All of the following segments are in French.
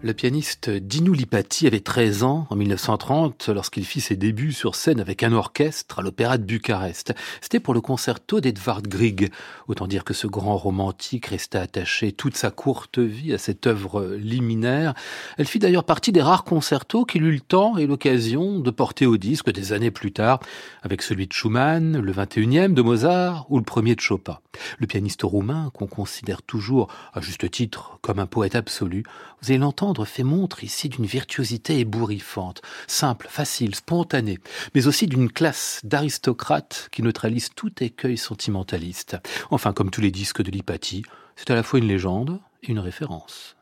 Le pianiste Dinu Lipati avait 13 ans en 1930 lorsqu'il fit ses débuts sur scène avec un orchestre à l'Opéra de Bucarest. C'était pour le concerto d'Edvard Grieg. Autant dire que ce grand romantique resta attaché toute sa courte vie à cette œuvre liminaire. Elle fit d'ailleurs partie des rares concertos qu'il eut le temps et l'occasion de porter au disque des années plus tard, avec celui de Schumann, le 21e de Mozart ou le premier de Chopin. Le pianiste roumain, qu'on considère toujours, à juste titre, comme un poète absolu, vous allez l'entendre fait montre ici d'une virtuosité ébouriffante, simple, facile, spontanée, mais aussi d'une classe d'aristocrate qui neutralise tout écueil sentimentaliste. Enfin, comme tous les disques de Lipati, c'est à la fois une légende et une référence.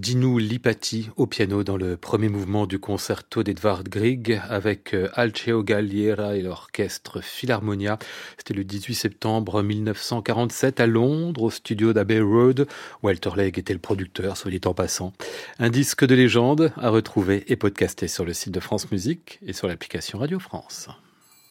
Dinu Lipati au piano dans le premier mouvement du concerto d'Edvard Grieg avec euh, Alceo Galliera et l'orchestre Philharmonia. C'était le 18 septembre 1947 à Londres au studio d'Abbey Road. Walter Legg était le producteur, soit dit en passant. Un disque de légende à retrouver et podcaster sur le site de France Musique et sur l'application Radio France.